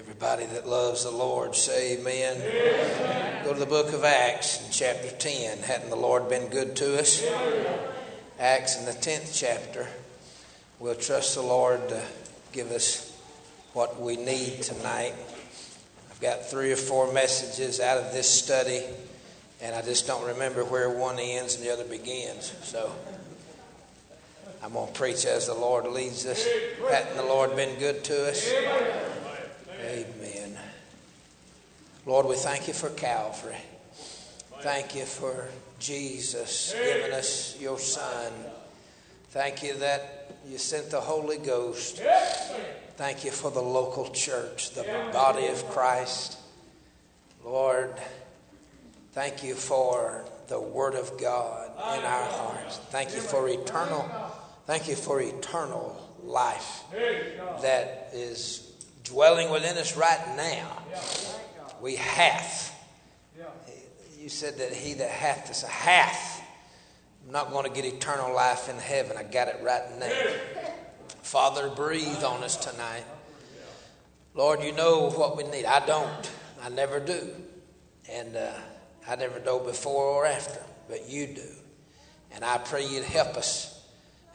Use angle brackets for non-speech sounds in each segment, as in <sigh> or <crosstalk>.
Everybody that loves the Lord say amen. amen. Go to the book of Acts in chapter 10. Hadn't the Lord been good to us? Acts in the 10th chapter. We'll trust the Lord to give us what we need tonight. I've got three or four messages out of this study, and I just don't remember where one ends and the other begins. So I'm going to preach as the Lord leads us. Hadn't the Lord been good to us? Amen. Lord, we thank you for Calvary. Thank you for Jesus giving us your Son. Thank you that you sent the Holy Ghost. Thank you for the local church, the body of Christ. Lord, thank you for the Word of God in our hearts. Thank you for eternal, thank you for eternal life that is dwelling within us right now. We hath. You said that he that hath is a hath. I'm not going to get eternal life in heaven. I got it right now. Father, breathe on us tonight. Lord, you know what we need. I don't. I never do. And uh, I never know before or after, but you do. And I pray you'd help us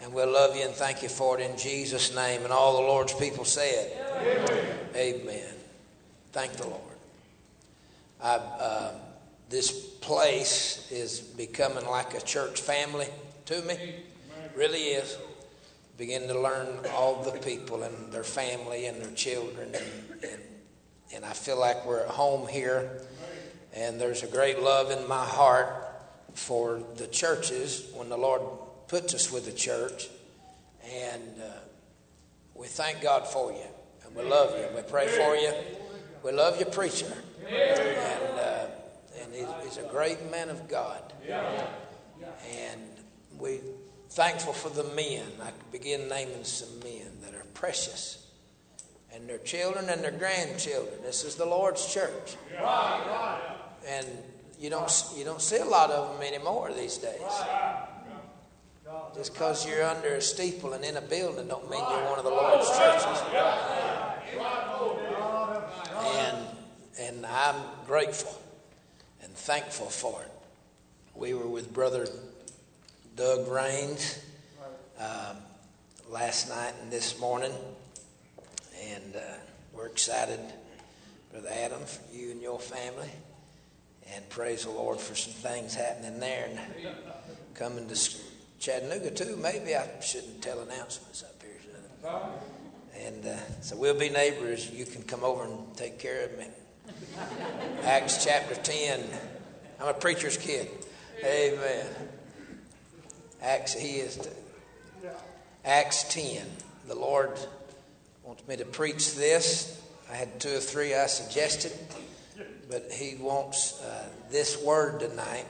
and we'll love you and thank you for it in Jesus' name. And all the Lord's people said, Amen. Amen. Thank the Lord. Uh, this place is becoming like a church family to me. It really is. Beginning to learn all the people and their family and their children. And, and, and I feel like we're at home here. And there's a great love in my heart for the churches when the Lord puts us with the church. And uh, we thank God for you. And we love you. We pray for you. We love your preacher. And, uh, and he's, he's, a great man of God. And we're thankful for the men. I could begin naming some men that are precious. And their children and their grandchildren. This is the Lord's church. And you don't, you don't see a lot of them anymore these days. Just because you're under a steeple and in a building don't mean you're one of the Lord's churches. And, I'm grateful and thankful for it. We were with Brother Doug Rains um, last night and this morning, and uh, we're excited, Brother Adam, for you and your family. And praise the Lord for some things happening there and coming to Chattanooga too. Maybe I shouldn't tell announcements up here. And uh, so we'll be neighbors. You can come over and take care of me. Acts chapter 10. I'm a preacher's kid. Amen. Acts, he is. To, Acts 10. The Lord wants me to preach this. I had two or three I suggested, but He wants uh, this word tonight.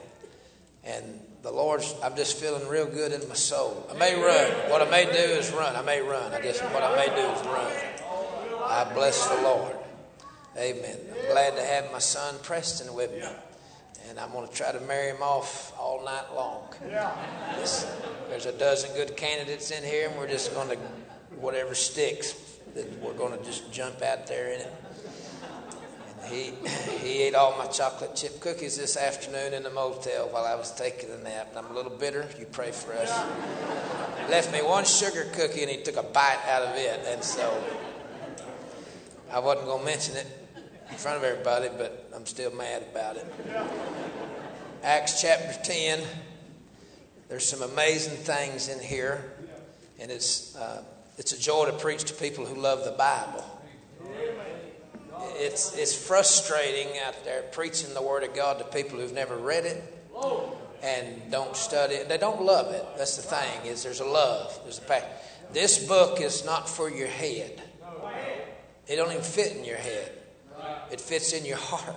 And the Lord's, I'm just feeling real good in my soul. I may run. What I may do is run. I may run. I guess what I may do is run. I bless the Lord. Amen. I'm glad to have my son Preston with me. And I'm going to try to marry him off all night long. There's a dozen good candidates in here, and we're just going to, whatever sticks, we're going to just jump out there in it. He, he ate all my chocolate chip cookies this afternoon in the motel while I was taking a nap. And I'm a little bitter. You pray for us. Left me one sugar cookie and he took a bite out of it. And so I wasn't going to mention it in front of everybody, but I'm still mad about it. Acts chapter 10. There's some amazing things in here. And it's, uh, it's a joy to preach to people who love the Bible it's, it's frustrating out there preaching the Word of God to people who've never read it and don't study it. They don't love it. That's the thing is there's a love. There's a passion. This book is not for your head. It don't even fit in your head. It fits in your heart.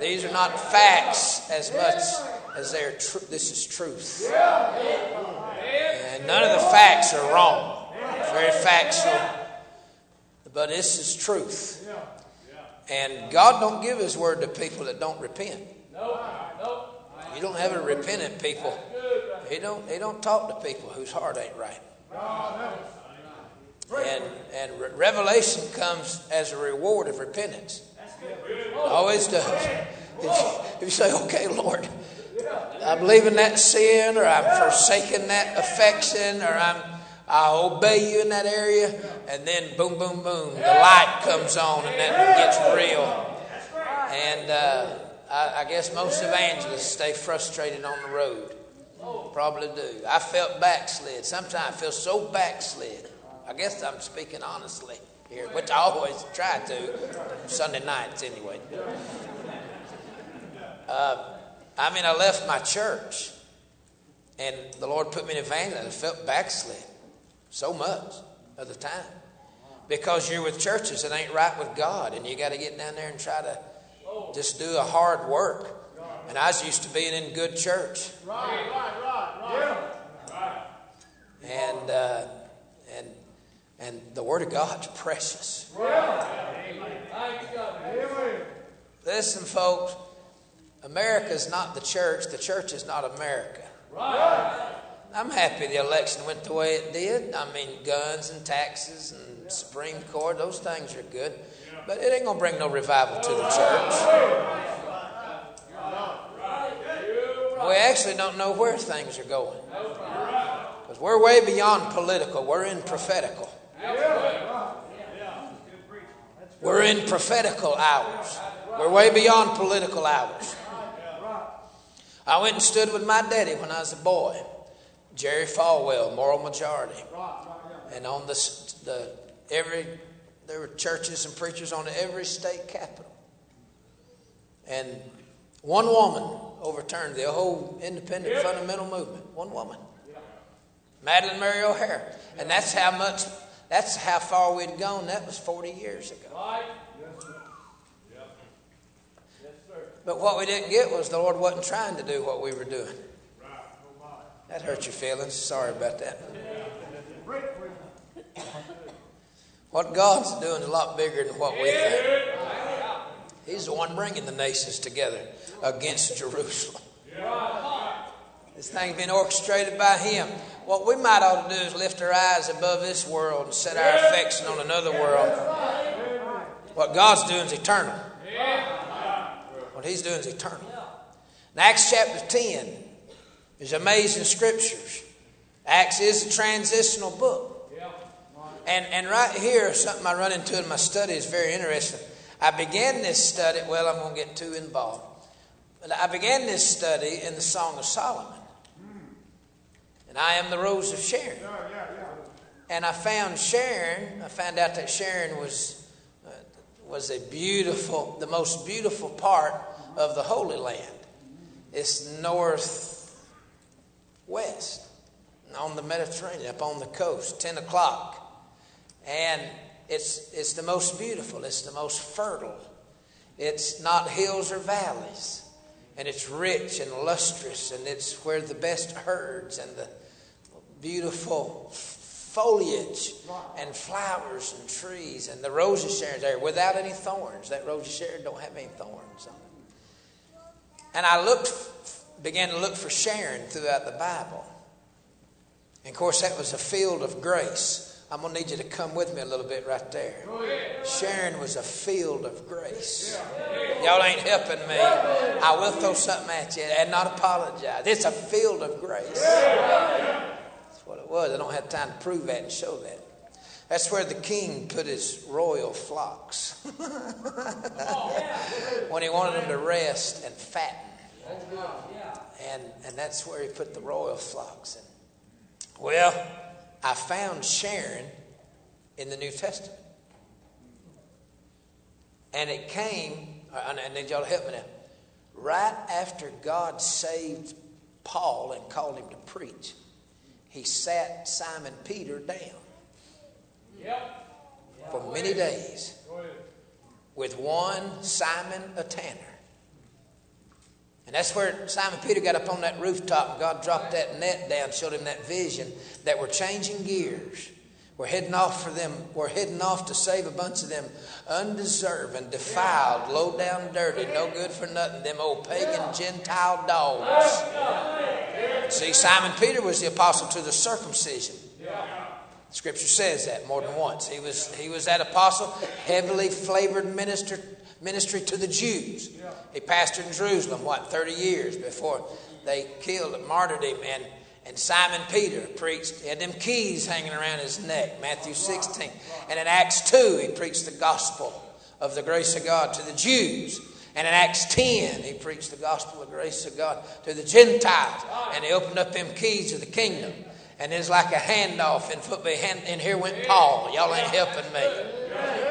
These are not facts as much as they're true. This is truth. And none of the facts are wrong. Very factual but this is truth. And God don't give His word to people that don't repent. You don't have a repentant people. He don't, he don't talk to people whose heart ain't right. And, and re- revelation comes as a reward of repentance. It always does. If you, if you say, okay, Lord, I'm leaving that sin or I'm forsaking that affection or I'm I obey you in that area, and then boom, boom, boom, the light comes on and that gets real. And uh, I, I guess most evangelists stay frustrated on the road. Probably do. I felt backslid. Sometimes I feel so backslid. I guess I'm speaking honestly here, which I always try to. Sunday nights, anyway. Uh, I mean, I left my church, and the Lord put me in evangelism. I felt backslid so much of the time because you're with churches that ain't right with God, and you got to get down there and try to just do a hard work. And I was used to being in good church. Right, right, right, right. And uh, and and the Word of God's precious. Listen, folks. America's not the church. The church is not America. I'm happy the election went the way it did. I mean, guns and taxes and Supreme Court, those things are good. But it ain't going to bring no revival to the church. We actually don't know where things are going. Because we're way beyond political, we're in prophetical. We're in prophetical hours. We're way beyond political hours. I went and stood with my daddy when I was a boy. Jerry Falwell, Moral Majority. And on the, the every there were churches and preachers on every state capital. And one woman overturned the whole independent fundamental movement. One woman. Madalyn Murray O'Hair. And that's how much that's how far we'd gone. That was 40 years ago. Right. But what we didn't get was the Lord wasn't trying to do what we were doing. That hurt your feelings. Sorry about that. What God's doing is a lot bigger than what we think. He's the one bringing the nations together against Jerusalem. This thing's been orchestrated by Him. What we might ought to do is lift our eyes above this world and set our affection on another world. What God's doing is eternal. What He's doing is eternal. In Acts chapter 10, is amazing scriptures. Acts is a transitional book. And, and right here, something I run into in my study is very interesting. I began this study, well, I'm going to get too involved. But I began this study in the Song of Solomon. And I am the Rose of Sharon. And I found Sharon, I found out that Sharon was, uh, was a beautiful, the most beautiful part of the Holy Land. It's north west on the Mediterranean, up on the coast, 10 o'clock. And it's, it's the most beautiful, it's the most fertile. It's not hills or valleys. And it's rich and lustrous, and it's where the best herds and the beautiful foliage and flowers and trees and the rose of Sharon there without any thorns. That rose of Sharon don't have any thorns on it. And I looked began to look for Sharon throughout the Bible. And of course, that was a field of grace. I'm going to need you to come with me a little bit right there. Sharon was a field of grace. Y'all ain't helping me. I will throw something at you and not apologize. It's a field of grace. That's what it was. I don't have time to prove that and show that. That's where the king put his royal flocks <laughs> when he wanted them to rest and fatten. And, and that's where he put the royal flocks. And, well, I found Sharon in the New Testament. And it came, and I need y'all to help me now. Right after God saved Paul and called him to preach, he sat Simon Peter down yep. for many days with one Simon a tanner and that's where Simon Peter got up on that rooftop and God dropped that net down, showed him that vision that we're changing gears. We're heading off for them. We're heading off to save a bunch of them undeserving, defiled, low down, dirty, no good for nothing, them old pagan Gentile dogs. See, Simon Peter was the apostle to the circumcision. Scripture says that more than once. He was, he was that apostle, heavily flavored minister, ministry to the Jews. He pastored in Jerusalem, what, 30 years before they killed and martyred him. And, and Simon Peter preached, he had them keys hanging around his neck, Matthew 16. And in Acts 2, he preached the gospel of the grace of God to the Jews. And in Acts 10, he preached the gospel of the grace of God to the Gentiles. And he opened up them keys of the kingdom. And it's like a handoff in football. And here went Paul. Y'all ain't helping me.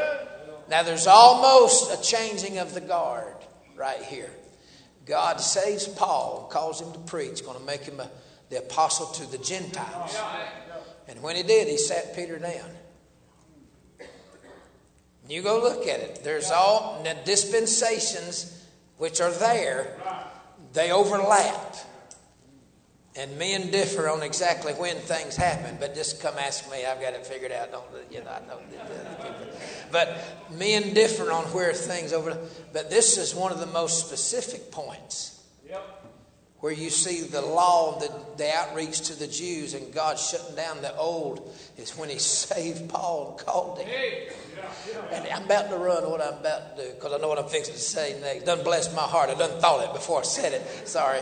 Now there's almost a changing of the guard right here. God saves Paul, calls him to preach, going to make him a, the apostle to the Gentiles. And when he did, he sat Peter down. You go look at it. There's all the dispensations which are there, they overlap. And men differ on exactly when things happen, but just come ask me. I've got it figured out. Don't you know? I know But men differ on where things over. But this is one of the most specific points. Yep. Where you see the law, the, the outreach to the Jews, and God shutting down the old, is when He <laughs> saved Paul and called him. And I'm about to run what I'm about to do because I know what I'm fixing to say next. Doesn't bless my heart. I done thought it before I said it. Sorry.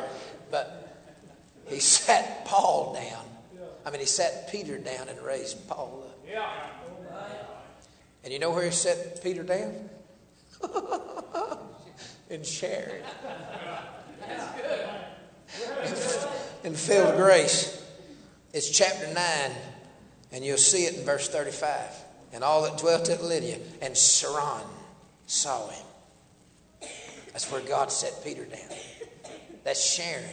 But he sat Paul down. I mean, he sat Peter down and raised Paul up. Yeah. And you know where he set Peter down? <laughs> in Sharon. in of grace. It's chapter 9, and you'll see it in verse 35. And all that dwelt at Lydia and Saron saw him. That's where God set Peter down. That's Sharon.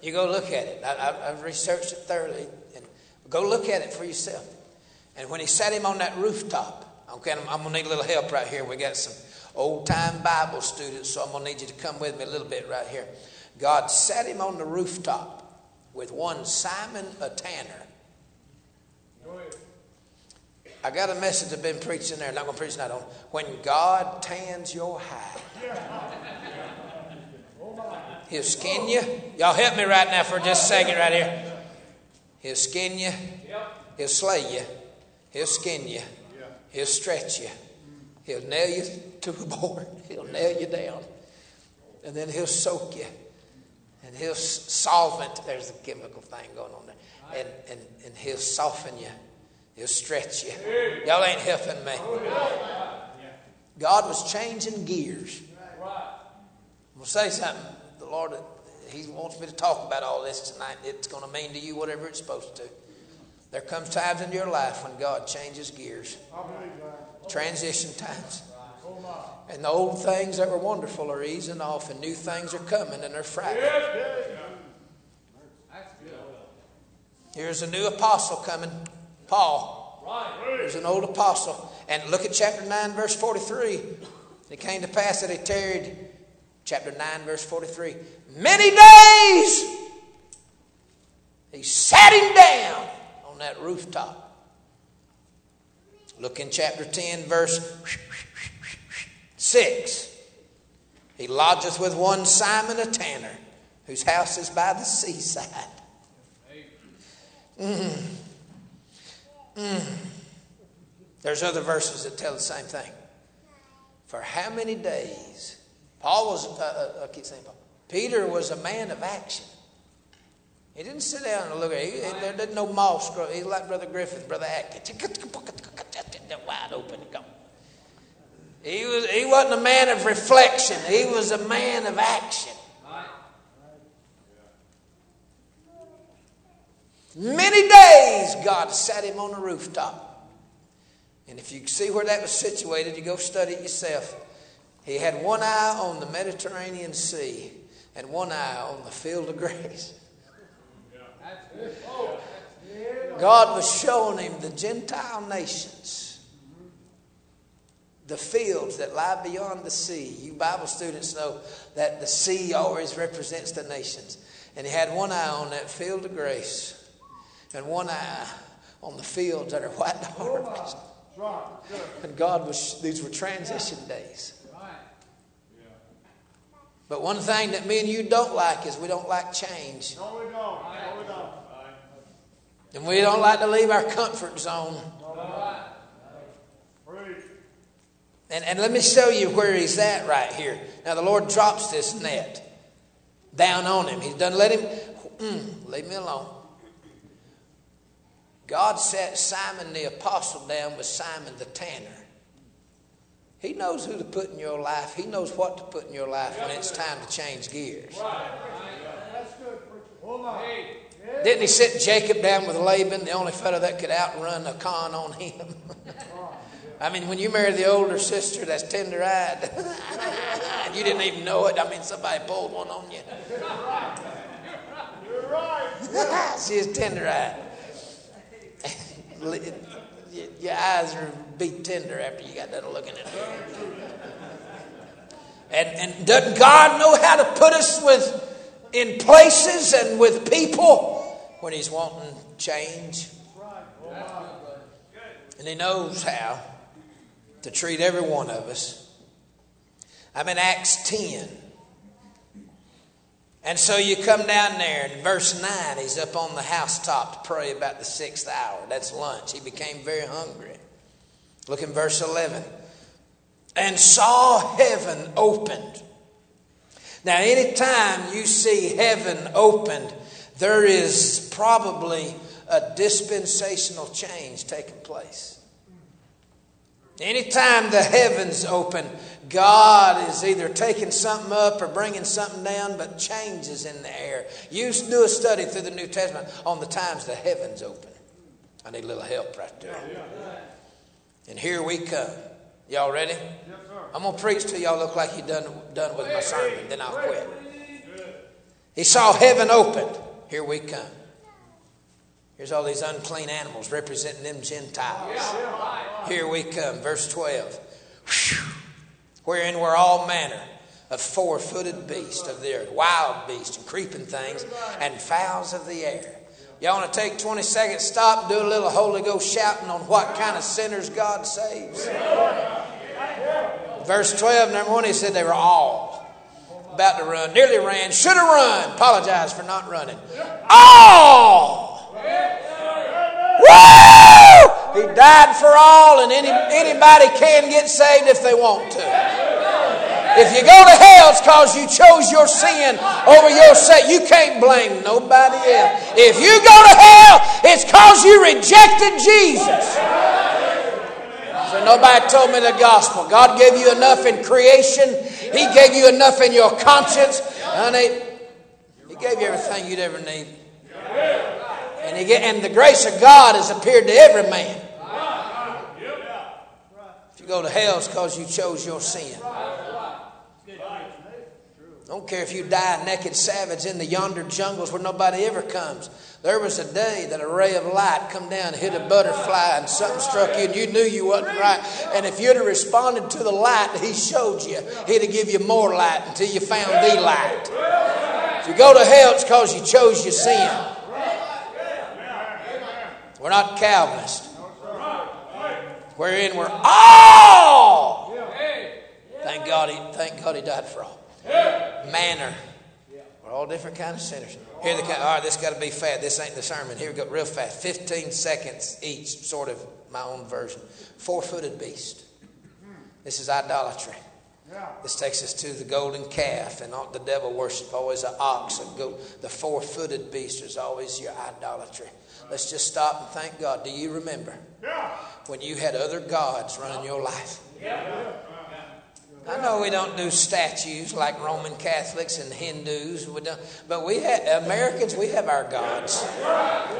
You go look at it. I, have researched it thoroughly. And go look at it for yourself. And when he sat him on that rooftop, okay, I'm, I'm going to need a little help right here. We got some old time Bible students, so I'm going to need you to come with me a little bit right here. God sat him on the rooftop with one Simon a tanner. I got a message I've been preaching there. I'm not going to preach that on. When God tans your hide. He'll skin you. Y'all help me right now for just a second right here. He'll skin you. He'll slay you. He'll skin you. He'll stretch you. He'll nail you to a <laughs> board. He'll nail you down. And then he'll soak you. And he'll solvent. There's a chemical thing going on there. And, and, and he'll soften you. He'll stretch you. Y'all ain't helping me. God was changing gears. I'm going to say something. The Lord, He wants me to talk about all this tonight. It's going to mean to you whatever it's supposed to. There comes times in your life when God changes gears. Transition times. And the old things that were wonderful are easing off, and new things are coming, and they're frightening. Here's a new apostle coming, Paul. There's an old apostle. And look at chapter 9, verse 43. It came to pass that he tarried chapter 9, verse 43. Many days he sat him down on that rooftop. Look in chapter 10, verse 6. He lodgeth with one Simon a tanner, whose house is by the seaside. Mm. Mm. There's other verses that tell the same thing. For how many days Paul was, uh, uh, I keep saying Paul. Peter was a man of action. He didn't sit down and look at it. There didn't no moss grow. He's like Brother Griffith, Brother Atkins. Wide open. He, was, he wasn't a man of reflection. He was a man of action. Many days God sat him on the rooftop. And if you see where that was situated, you go study it yourself. He had one eye on the Mediterranean Sea and one eye on the field of grace. God was showing him the Gentile nations, the fields that lie beyond the sea. You Bible students know that the sea always represents the nations. And he had one eye on that field of grace and one eye on the fields that are white to harvest. And God was, these were transition days. But one thing that me and you don't like is we don't like change. No, we don't. No, we don't. And we don't like to leave our comfort zone. And, and let me show you where he's at right here. Now, the Lord drops this net down on him. He doesn't let him, mm, leave me alone. God set Simon the apostle down with Simon the tanner. He knows who to put in your life. He knows what to put in your life when it's time to change gears. Didn't he sit Jacob down with Laban, the only fellow that could outrun a con on him? <laughs> I mean, when you marry the older sister that's tender eyed, <laughs> you didn't even know it. I mean, somebody pulled one on you. <laughs> You're right. She's tender eyed. Your eyes are be tender after you got done looking at her. And, and doesn't God know how to put us with in places and with people when He's wanting change? And He knows how to treat every one of us. I'm in Acts 10. And so you come down there, in verse 9, he's up on the housetop to pray about the sixth hour. That's lunch. He became very hungry. Look in verse 11. And saw heaven opened. Now, anytime you see heaven opened, there is probably a dispensational change taking place. Anytime the heavens open, God is either taking something up or bringing something down, but changes in the air. You do a study through the New Testament on the times the heavens open. I need a little help right there. And here we come. Y'all ready? I'm going to preach till y'all look like you're done, done with my sermon, then I'll quit. He saw heaven opened. Here we come. Here's all these unclean animals representing them Gentiles. Here we come, verse 12. Wherein were all manner of four footed beasts of the earth, wild beasts and creeping things, and fowls of the air. Y'all want to take 20 seconds, stop, do a little Holy Ghost shouting on what kind of sinners God saves? Verse 12, number one, he said they were all about to run, nearly ran, should have run, apologize for not running. All Woo! He died for all, and any, anybody can get saved if they want to. If you go to hell, it's because you chose your sin over your sin. You can't blame nobody else. If you go to hell, it's because you rejected Jesus. So nobody told me the gospel. God gave you enough in creation. He gave you enough in your conscience. Honey, He gave you everything you'd ever need. And, he get, and the grace of God has appeared to every man. If you go to hell, it's because you chose your sin. Don't care if you die naked savage in the yonder jungles where nobody ever comes. There was a day that a ray of light come down, and hit a butterfly, and something struck you, and you knew you wasn't right. And if you'd have responded to the light he showed you, he'd have give you more light until you found the light. If you go to hell, it's because you chose your sin. We're not Calvinists. Wherein we're all. Thank God he, thank God he died for all. Manner. We're all different kind of sinners. Here the all right, this got to be fast. This ain't the sermon. Here we go, real fast. 15 seconds each, sort of my own version. Four footed beast. This is idolatry. This takes us to the golden calf, and the devil worship always an ox, a goat. The four footed beast is always your idolatry. Let's just stop and thank God. Do you remember when you had other gods running your life? I know we don't do statues like Roman Catholics and Hindus, we but we have, Americans, we have our gods.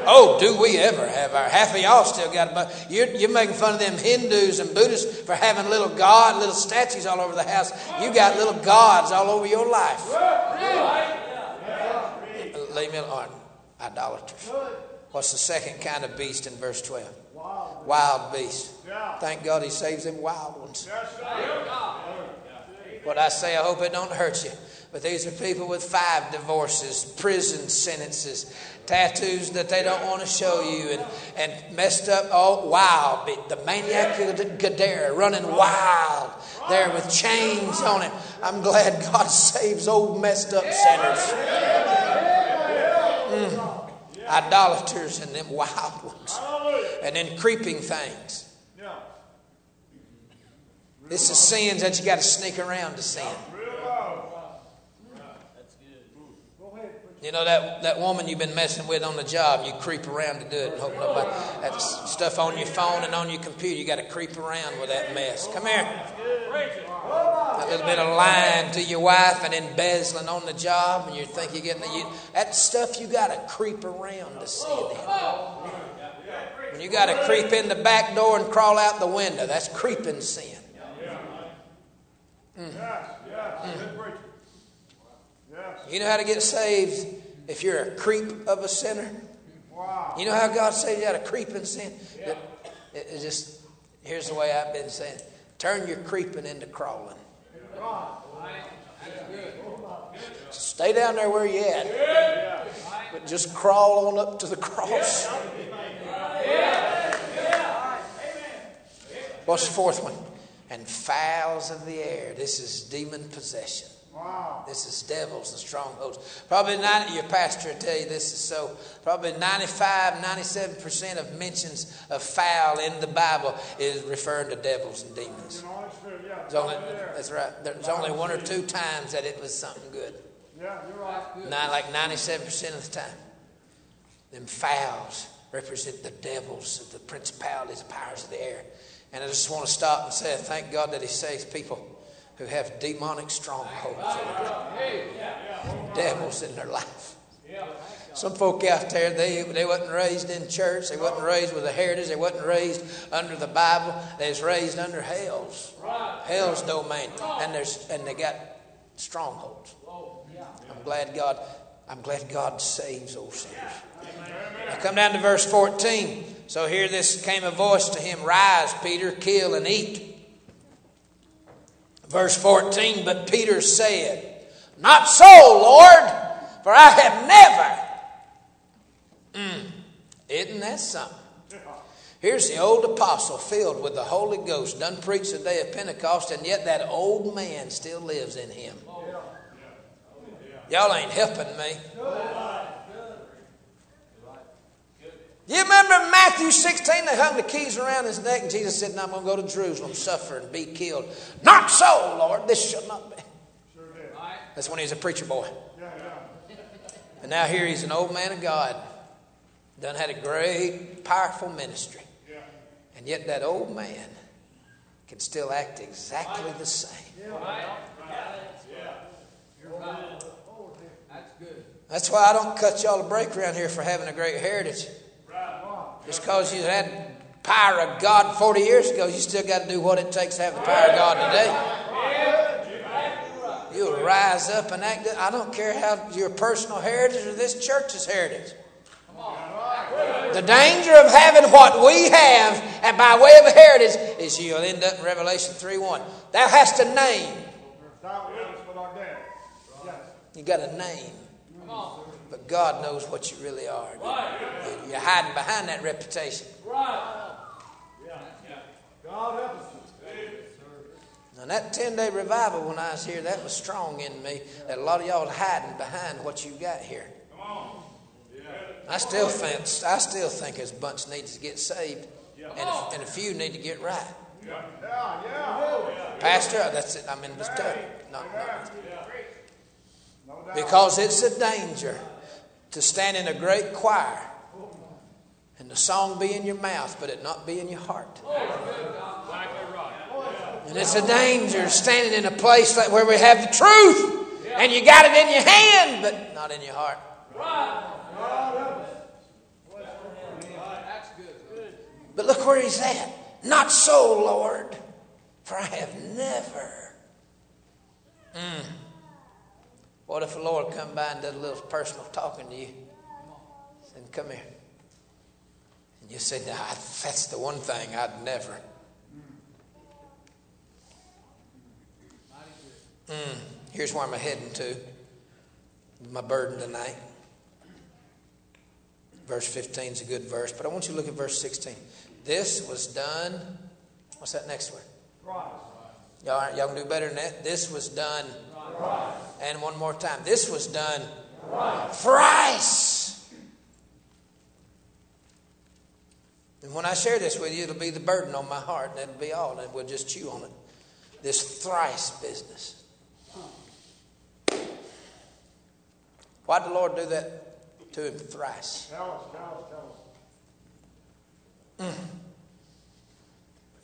Oh, do we ever have our? Half of y'all still got but you're, you're making fun of them Hindus and Buddhists for having little god, little statues all over the house. You got little gods all over your life. Leave me alone. Idolaters. What's the second kind of beast in verse 12? Wild, wild beast. Thank God he saves them wild ones. What I say, I hope it don't hurt you. But these are people with five divorces, prison sentences, tattoos that they don't want to show you, and, and messed up, oh, wild. The maniac of Gadara running wild there with chains on it. I'm glad God <laughs> saves old messed up sinners. Mm. idolaters and them wild ones, and then creeping things. This is sins that you got to sneak around to sin. You know that, that woman you've been messing with on the job, you creep around to do it and hope nobody. That stuff on your phone and on your computer, you got to creep around with that mess. Come here. A little bit of lying to your wife and embezzling on the job, and you think you're getting the. You, that stuff you got to creep around to in. When you got to creep in the back door and crawl out the window, that's creeping sin. Mm. Mm. You know how to get saved if you're a creep of a sinner? You know how God saved you out of creeping sin? It, it, it just here's the way I've been saying: turn your creeping into crawling. Stay down there where you at, but just crawl on up to the cross. What's the fourth one? And fowls of the air. This is demon possession. Wow. This is devils and strongholds. Probably 90, your pastor will tell you this is so. Probably 95, 97% of mentions of fowl in the Bible is referring to devils and demons. There's only, that's right. There's only one or two times that it was something good. Yeah, you're right. Not like 97% of the time. Them fowls represent the devils, the principalities, the powers of the air. And I just want to stop and say, thank God that He saves people who have demonic strongholds, devils in their life. Some folk out there, they, they wasn't raised in church. They wasn't raised with a heritage. They wasn't raised under the Bible. They was raised under hell's, hell's domain. And, there's, and they got strongholds. I'm glad God, I'm glad God saves those sinners. Now come down to verse 14. So here this came a voice to him, Rise, Peter, kill and eat. Verse 14, but Peter said, Not so, Lord, for I have never. Mm, isn't that something? Here's the old apostle filled with the Holy Ghost, done preach the day of Pentecost, and yet that old man still lives in him. Y'all ain't helping me. You remember Matthew 16? They hung the keys around his neck, and Jesus said, Now I'm going to go to Jerusalem, suffer, and be killed. Not so, Lord. This shall not be. That's when he was a preacher boy. And now here he's an old man of God. Done had a great, powerful ministry. And yet that old man can still act exactly the same. That's good. That's why I don't cut y'all a break around here for having a great heritage. Just because you had power of God 40 years ago, you still got to do what it takes to have the power of God today. You'll rise up and act. I don't care how your personal heritage or this church's heritage. The danger of having what we have and by way of heritage is you'll end up in Revelation 3 1. Thou hast a name. You got a name. But God knows what you really are. You're hiding behind that reputation. Right. Yeah. God has served. Now, that 10 day revival when I was here, that was strong in me. That a lot of y'all are hiding behind what you got here. Come on. Yeah. I still think I still think this bunch needs to get saved, and a, and a few need to get right. Yeah. Yeah. Pastor, that's it. I mean, it's tough. Not, not, because it's a danger to stand in a great choir and the song be in your mouth, but it not be in your heart. And it's a danger standing in a place like where we have the truth and you got it in your hand, but not in your heart. But look where he's at. Not so, Lord, for I have never. Mm. What if the Lord come by and did a little personal talking to you? Said, come here. And you said, nah, that's the one thing I'd never. Mm. Here's where I'm heading to. My burden tonight. Verse 15 is a good verse, but I want you to look at verse 16. This was done. What's that next word? Y'all, y'all can do better than that. This was done and one more time. This was done thrice. And when I share this with you, it'll be the burden on my heart, and it'll be all, and we'll just chew on it. This thrice business. Why did the Lord do that to him thrice? Tell us, tell us, tell us.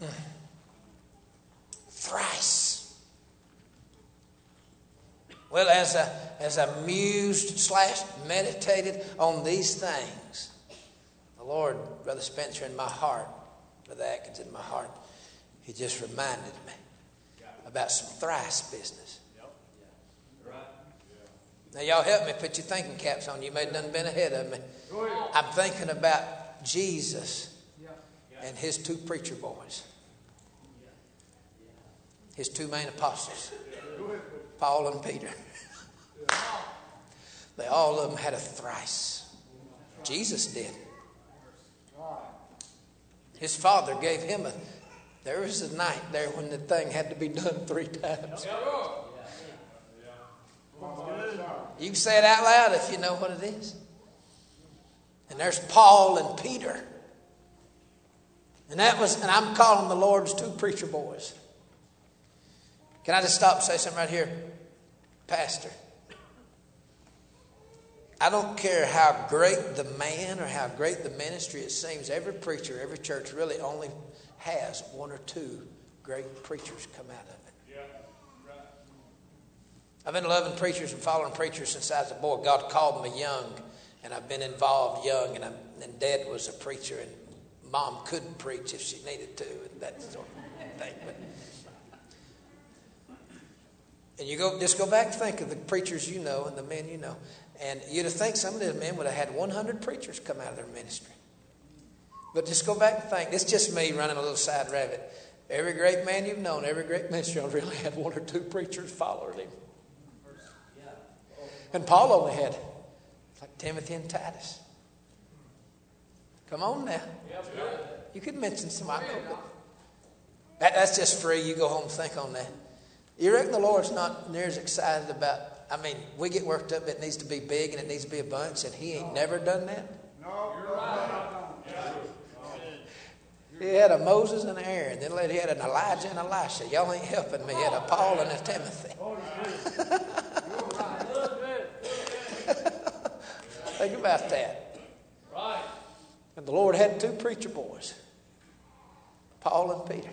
Mm. Mm. Thrice. Well, as I, as I mused slash meditated on these things, the Lord, Brother Spencer, in my heart, Brother Atkins, in my heart, he just reminded me about some thrice business. Now, y'all help me put your thinking caps on. You may have done been ahead of me. I'm thinking about Jesus and his two preacher boys, his two main apostles, Paul and Peter. <laughs> They all of them had a thrice. Jesus did. His father gave him a. There was a night there when the thing had to be done three times. You can say it out loud if you know what it is. And there's Paul and Peter. And that was, and I'm calling the Lord's two preacher boys. Can I just stop and say something right here? Pastor, I don't care how great the man or how great the ministry it seems, every preacher, every church really only has one or two great preachers come out of it. I've been loving preachers and following preachers since I was a boy. God called me young, and I've been involved young, and, I'm, and Dad was a preacher, and Mom couldn't preach if she needed to, and that sort of thing. But, and you go just go back and think of the preachers you know and the men you know, and you'd think some of those men would have had 100 preachers come out of their ministry. But just go back and think. It's just me running a little side rabbit. Every great man you've known, every great ministry <laughs> really had one or two preachers following him. And Paul only had like Timothy and Titus. Come on now. You could mention some. That, that's just free. You go home and think on that. You reckon the Lord's not near as excited about? I mean, we get worked up. It needs to be big and it needs to be a bunch, and He ain't never done that. No, you're right. He had a Moses and an Aaron. Then later he had an Elijah and Elisha. Y'all ain't helping me. He had a Paul and a Timothy. Think about that. Right. And the Lord had two preacher boys, Paul and Peter.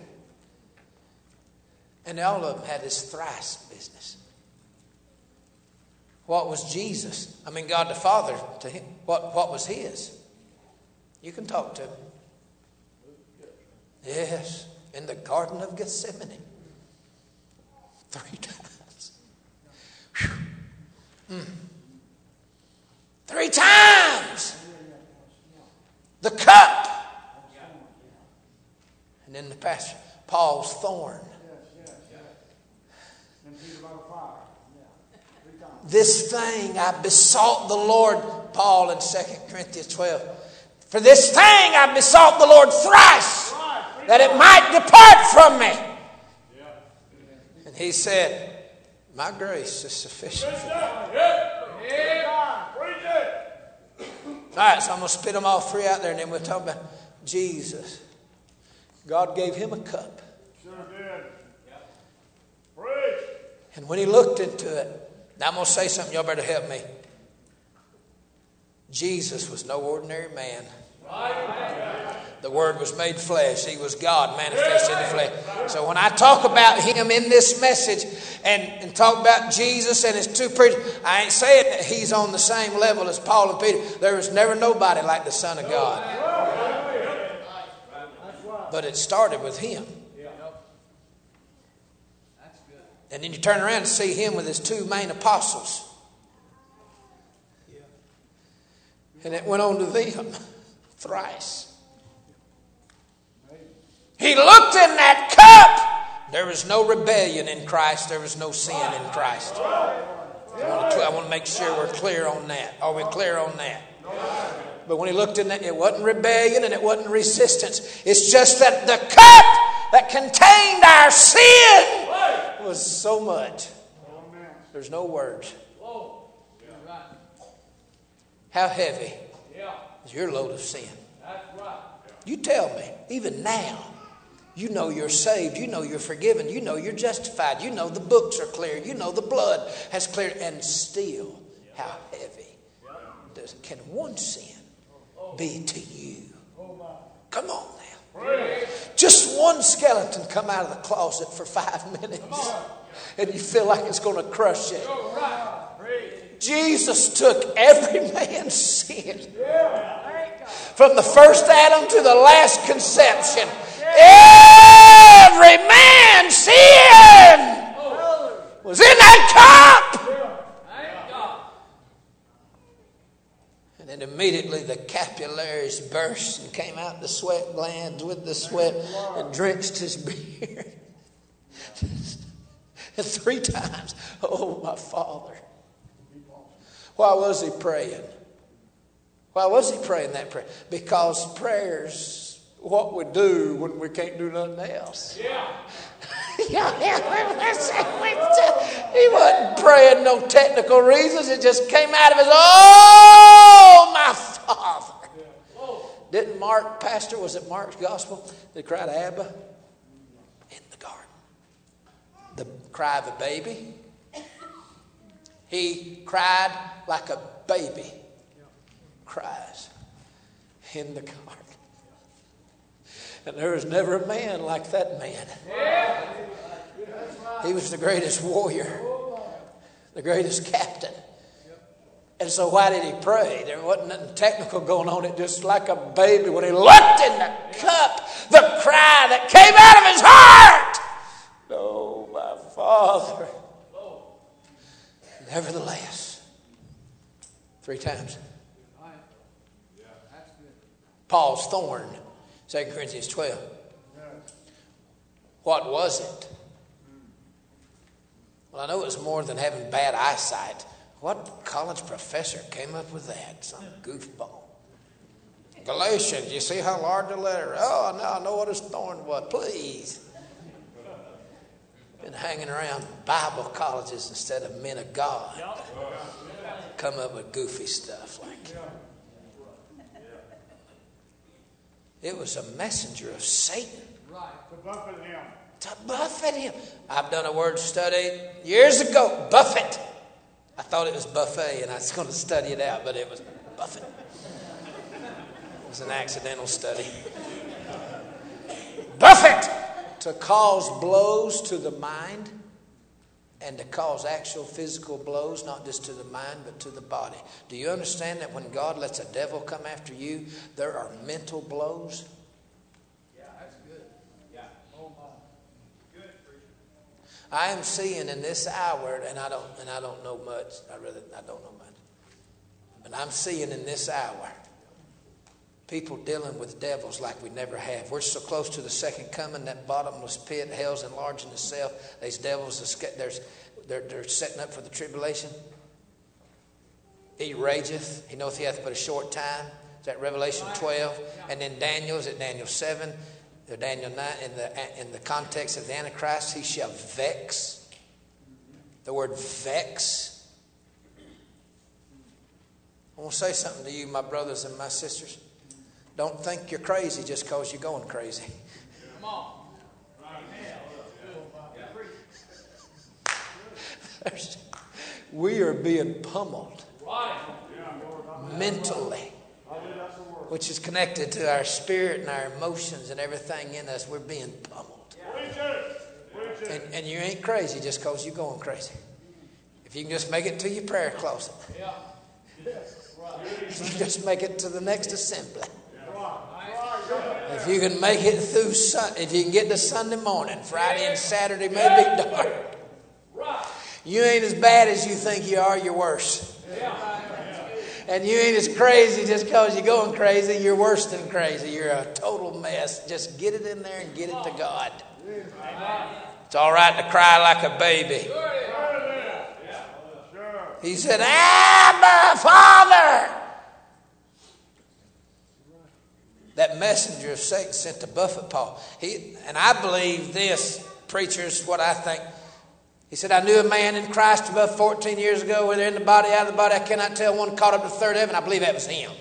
And all of them had this thrice business. What was Jesus? I mean, God the Father to him. What, what was his? You can talk to him. Yes, in the Garden of Gethsemane. Three times. Mm. Three times. The cup. And then the pastor, Paul's thorn. This thing I besought the Lord, Paul in 2 Corinthians 12. For this thing I besought the Lord thrice, that it might depart from me. And he said, My grace is sufficient for you. All right, so I'm going to spit them all three out there, and then we'll talk about Jesus. God gave him a cup. Sure did. Preach. And when he looked into it, now I'm going to say something, y'all better help me. Jesus was no ordinary man. The Word was made flesh. He was God manifested in the flesh. So when I talk about Him in this message and, and talk about Jesus and His two preachers, I ain't saying that He's on the same level as Paul and Peter. There was never nobody like the Son of God. But it started with Him. And then you turn around and see Him with His two main apostles. And it went on to them <laughs> thrice. He looked in that cup. There was no rebellion in Christ. There was no sin in Christ. I want, to, I want to make sure we're clear on that. Are we clear on that? But when he looked in that, it wasn't rebellion and it wasn't resistance. It's just that the cup that contained our sin was so much. There's no words. How heavy is your load of sin? You tell me, even now, you know you're saved. You know you're forgiven. You know you're justified. You know the books are clear. You know the blood has cleared. And still, how heavy does, can one sin be to you? Come on now. Just one skeleton come out of the closet for five <laughs> minutes, and you feel like it's going to crush you. Jesus took every <laughs> man's sin from the first Adam to the last conception. Every man's sin was in that cup. And immediately the capillaries burst and came out the sweat glands with the sweat and drenched his beard. <laughs> Three times. Oh, my Father. Why was he praying? Why was he praying that prayer? Because prayer's what we do when we can't do nothing else. Yeah. <laughs> he wasn't praying no technical reasons. It just came out of his, oh, my Father. Didn't Mark, Pastor, was it Mark's gospel? They cried, Abba in the garden. The cry of a baby. He cried like a baby cries in the garden. And there was never a man like that man. He was the greatest warrior, the greatest captain. And so, why did he pray? There wasn't nothing technical going on. It just like a baby when he looked in the cup, the cry that came out of his heart. Oh, my Father. Nevertheless, three times. Paul's thorn, 2 Corinthians 12. What was it? Well, I know it was more than having bad eyesight. What college professor came up with that? Some goofball. Galatians, you see how large the letter? Oh, now I know what his thorn was. Please been hanging around Bible colleges instead of men of God. Come up with goofy stuff like it was a messenger of Satan. Right. To buffet him. To buffet him. I've done a word study years ago, buffet. I thought it was buffet and I was going to study it out, but it was buffet. It was an accidental study. Buffet! to cause blows to the mind and to cause actual physical blows, not just to the mind, but to the body. Do you understand that when God lets a devil come after you, there are mental blows? Yeah, that's good. Yeah. Oh my. Good preacher. I am seeing in this hour, and I don't and I don't know much. I really I don't know much. But I'm seeing in this hour people dealing with devils like we never have. We're so close to the second coming, that bottomless pit, hell's enlarging itself. These devils, there's, they're, they're setting up for the tribulation. He rageth. He knoweth he hath but a short time. Is that Revelation 12? And then Daniel, is it Daniel 7? Or Daniel 9? In the, in the context of the Antichrist, he shall vex. The word vex. I want to say something to you, my brothers and my sisters. Don't think you're crazy just because you're going crazy. Come on. we are being pummeled mentally, which is connected to our spirit and our emotions and everything in us. We're being pummeled. And, and you ain't crazy just because you're going crazy. If you can just make it to your prayer closet, <laughs> you just make it to the next assembly. If you can make it through, sun, if you can get to Sunday morning, Friday and Saturday may be dark. You ain't as bad as you think you are, you're worse. And you ain't as crazy just because you're going crazy, you're worse than crazy. You're a total mess. Just get it in there and get it to God. It's all right to cry like a baby. He said, Abba, Father. That messenger of Satan sent to buffet Paul. He, and I believe this, preachers, what I think. He said, I knew a man in Christ above 14 years ago, whether in the body, out of the body, I cannot tell, one caught up to the third heaven. I believe that was him.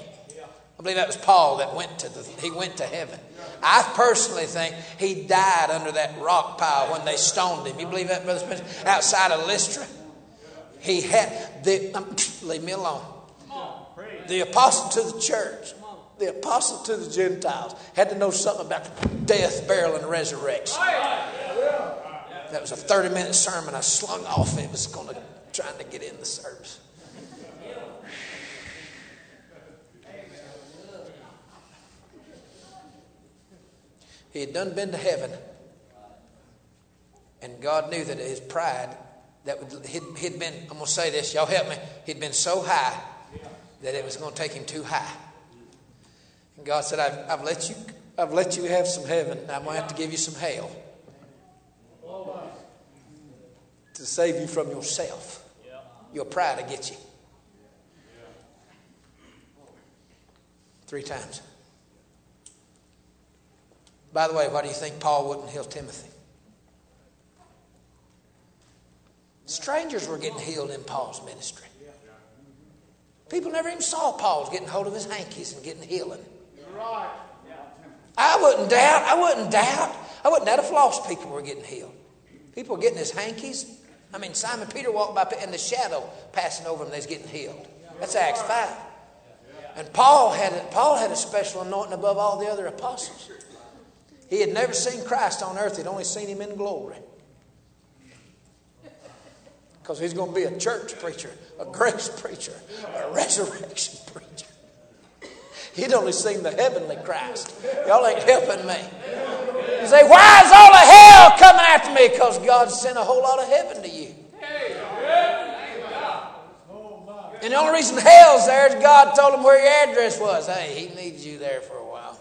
I believe that was Paul that went to the, he went to heaven. I personally think he died under that rock pile when they stoned him. You believe that, Brother Spencer? Outside of Lystra. He had, the, um, <sniffs> leave me alone. The apostle to the church, the apostle to the Gentiles, had to know something about death, burial, and resurrection. That was a 30 minute sermon I slung off. It was going to, trying to get in the service. He had done been to heaven. And God knew that his pride, that would, he'd, he'd been, I'm going to say this, y'all help me, he'd been so high that it was going to take him too high. God said, I've, I've, let, you, I've let you have some heaven, now I'm going to have to give you some hell to save you from yourself. Your pride will get you. Three times. By the way, why do you think Paul wouldn't heal Timothy? Strangers were getting healed in Paul's ministry. People never even saw Paul getting hold of his hankies and getting healing. I wouldn't doubt, I wouldn't doubt, I wouldn't doubt if lost people were getting healed. People were getting his hankies. I mean, Simon Peter walked by in the shadow passing over him, they was getting healed. That's Acts 5. And Paul had, a, Paul had a special anointing above all the other apostles. He had never seen Christ on earth, he'd only seen him in glory. Because he's going to be a church preacher, a grace preacher, a resurrection preacher. He'd only seen the heavenly Christ. Y'all ain't helping me. You say, why is all the hell coming after me? Because God sent a whole lot of heaven to you. And the only reason hell's there is God told him where your address was. Hey, he needs you there for a while.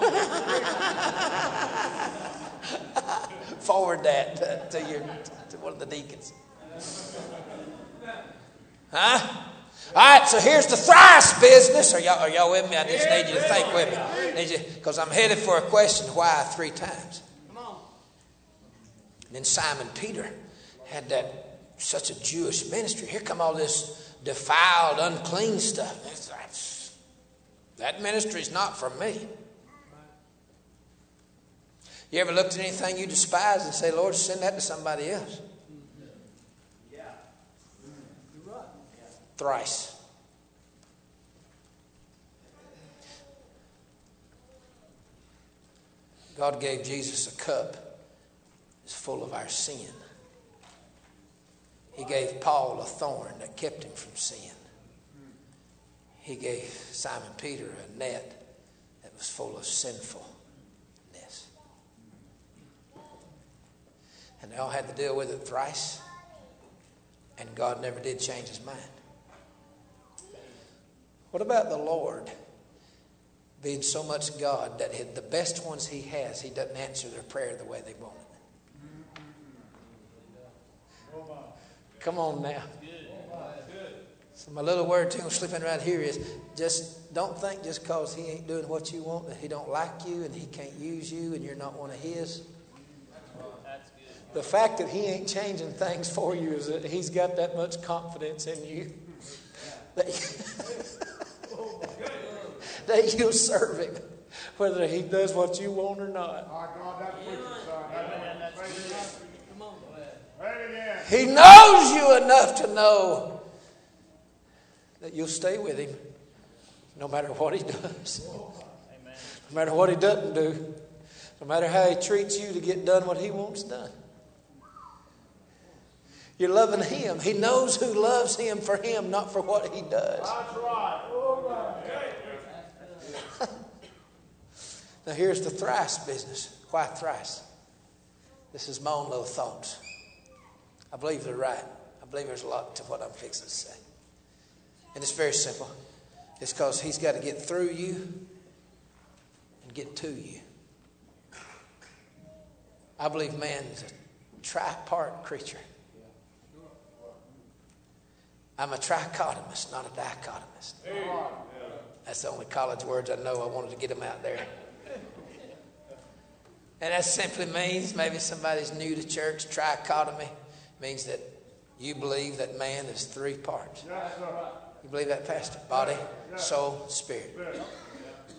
<laughs> Forward that to, your, to one of the deacons. Huh? All right, so here's the thrice business. Are y'all, are y'all with me? I just need you to think with me. Because I'm headed for a question why three times. Come on. And then Simon Peter had that such a Jewish ministry. Here come all this defiled, unclean stuff. That's, that ministry is not for me. You ever looked at anything you despise and say, Lord, send that to somebody else? Thrice. God gave Jesus a cup that's full of our sin. He gave Paul a thorn that kept him from sin. He gave Simon Peter a net that was full of sinfulness. And they all had to deal with it thrice, and God never did change his mind. What about the Lord being so much God that the best ones he has, he doesn't answer their prayer the way they want it? Come on now. So my little word to him slipping right here is just don't think just because he ain't doing what you want that he don't like you and he can't use you and you're not one of his. The fact that he ain't changing things for you is that he's got that much confidence in you that, <laughs> that you'll serve him, whether he does what you want or not. He knows you enough to know that you'll stay with him no matter what he does, no matter what he doesn't do, no matter how he treats you to get done what he wants done. You're loving him. He knows who loves him for him, not for what he does. That's right. <laughs> now, here's the thrice business. Why thrice? This is my own little thoughts. I believe they're right. I believe there's a lot to what I'm fixing to say. And it's very simple. It's because he's got to get through you and get to you. I believe man is a tripart creature. I'm a trichotomist, not a dichotomist. That's the only college words I know. I wanted to get them out there. And that simply means maybe somebody's new to church, trichotomy means that you believe that man is three parts. You believe that, Pastor? Body, soul, spirit.